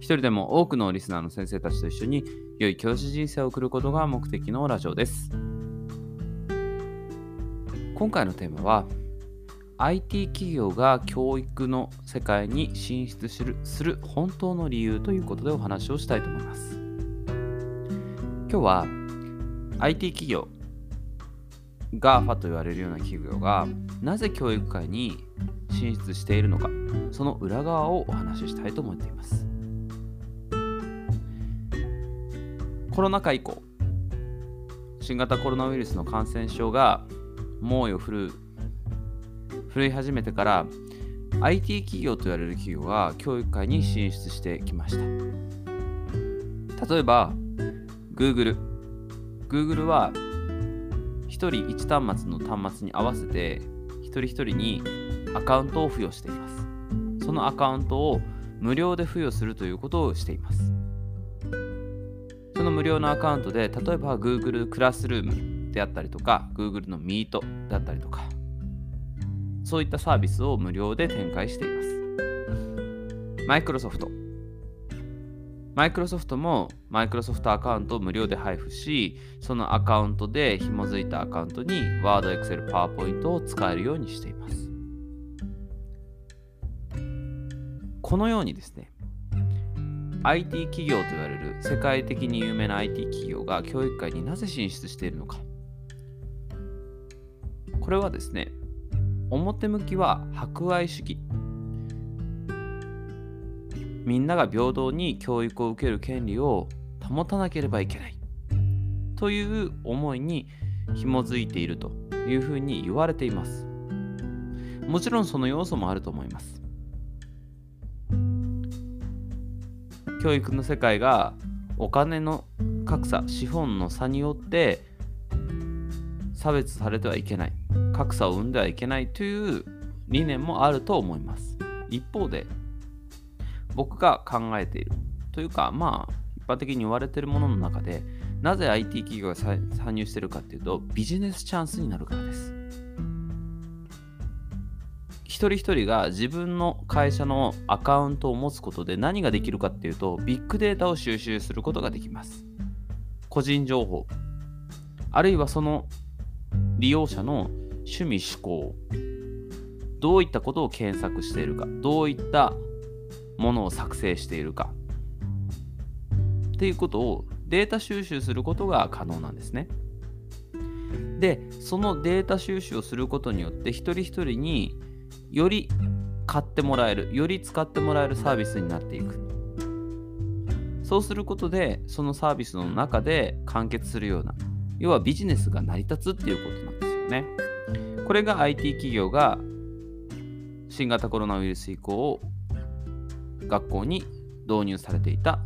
一人でも多くのリスナーの先生たちと一緒に良い教師人生を送ることが目的のラジオです。今回のテーマは IT 企業が教育の世界に進出するする本当の理由ということでお話をしたいと思います。今日は IT 企業 GAFA と言われるような企業がなぜ教育界に進出しているのかその裏側をお話ししたいと思っています。コロナ禍以降、新型コロナウイルスの感染症が猛威を振るう振るい始めてから IT 企業と言われる企業が教育界に進出してきました。例えば、Google。Google は1人1端末の端末に合わせて一人一人にアカウントを付与しています。そのアカウントを無料で付与するということをしています。その無料のアカウントで、例えば Google クラスルームであったりとか、Google の Meet であったりとか、そういったサービスを無料で展開しています。Microsoft。Microsoft も Microsoft アカウントを無料で配布し、そのアカウントで紐づいたアカウントに Word、Excel、PowerPoint を使えるようにしています。このようにですね、IT 企業と言われる世界的に有名な IT 企業が教育界になぜ進出しているのか。これはですね、表向きは博愛主義。みんなが平等に教育を受ける権利を保たなければいけない。という思いに紐づいているというふうに言われています。もちろんその要素もあると思います。教育の世界がお金の格差資本の差によって差別されてはいけない格差を生んではいけないという理念もあると思います。一方で僕が考えているというかまあ一般的に言われているものの中でなぜ IT 企業が参入しているかというとビジネスチャンスになるからです。一人一人が自分の会社のアカウントを持つことで何ができるかっていうとビッグデータを収集することができます。個人情報。あるいはその利用者の趣味思考どういったことを検索しているか。どういったものを作成しているか。っていうことをデータ収集することが可能なんですね。でそのデータ収集をすることによって一人一人により買ってもらえる、より使ってもらえるサービスになっていく。そうすることで、そのサービスの中で完結するような、要はビジネスが成り立つっていうことなんですよね。これが IT 企業が新型コロナウイルス以降、学校に導入されていた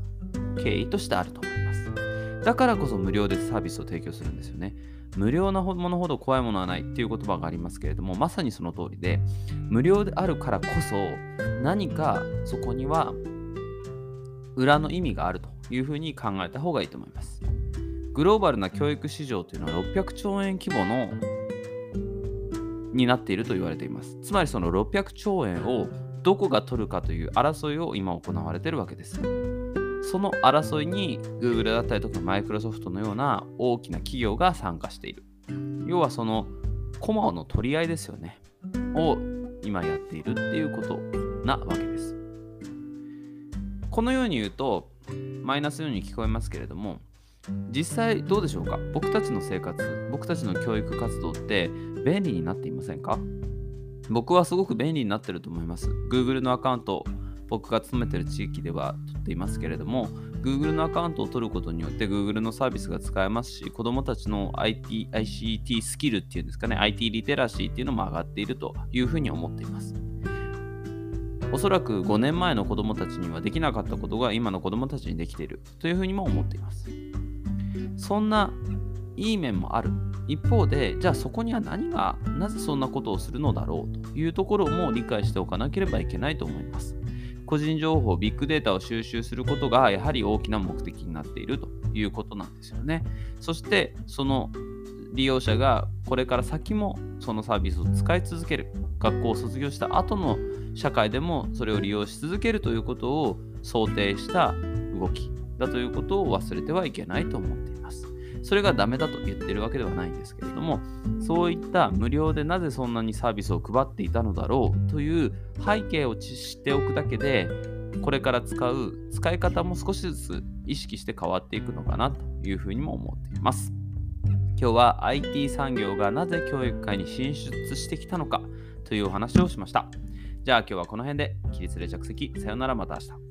経緯としてあると思います。だからこそ無料でサービスを提供するんですよね。無料なものほど怖いものはないっていう言葉がありますけれども、まさにその通りで、無料であるからこそ、何かそこには裏の意味があるというふうに考えた方がいいと思います。グローバルな教育市場というのは600兆円規模のになっていると言われています。つまりその600兆円をどこが取るかという争いを今行われているわけです。その争いに Google だったりとか Microsoft のような大きな企業が参加している。要はその駒の取り合いですよね。を今やっているっていうことなわけです。このように言うとマイナスのように聞こえますけれども実際どうでしょうか？僕たちの生活僕たちの教育活動って便利になっていませんか？僕はすごく便利になってると思います。Google のアカウント僕が勤めてる地域では取っていますけれども Google のアカウントを取ることによって Google のサービスが使えますし子どもたちの IT、ICT スキルっていうんですかね IT リテラシーっていうのも上がっているというふうに思っていますおそらく5年前の子どもたちにはできなかったことが今の子どもたちにできているというふうにも思っていますそんないい面もある。一方で、じゃあそこには何が、なぜそんなことをするのだろうというところも理解しておかなければいけないと思います。個人情報、ビッグデータを収集することがやはり大きな目的になっているということなんですよね。そしてその利用者がこれから先もそのサービスを使い続ける学校を卒業した後の社会でもそれを利用し続けるということを想定した動きだということを忘れてはいけないと思っています。それがダメだと言ってるわけではないんですけれども、そういった無料でなぜそんなにサービスを配っていたのだろうという背景を知っておくだけで、これから使う使い方も少しずつ意識して変わっていくのかなというふうにも思っています。今日は IT 産業がなぜ教育界に進出してきたのかというお話をしました。じゃあ今日はこの辺で起立で着席。さよならまた明日。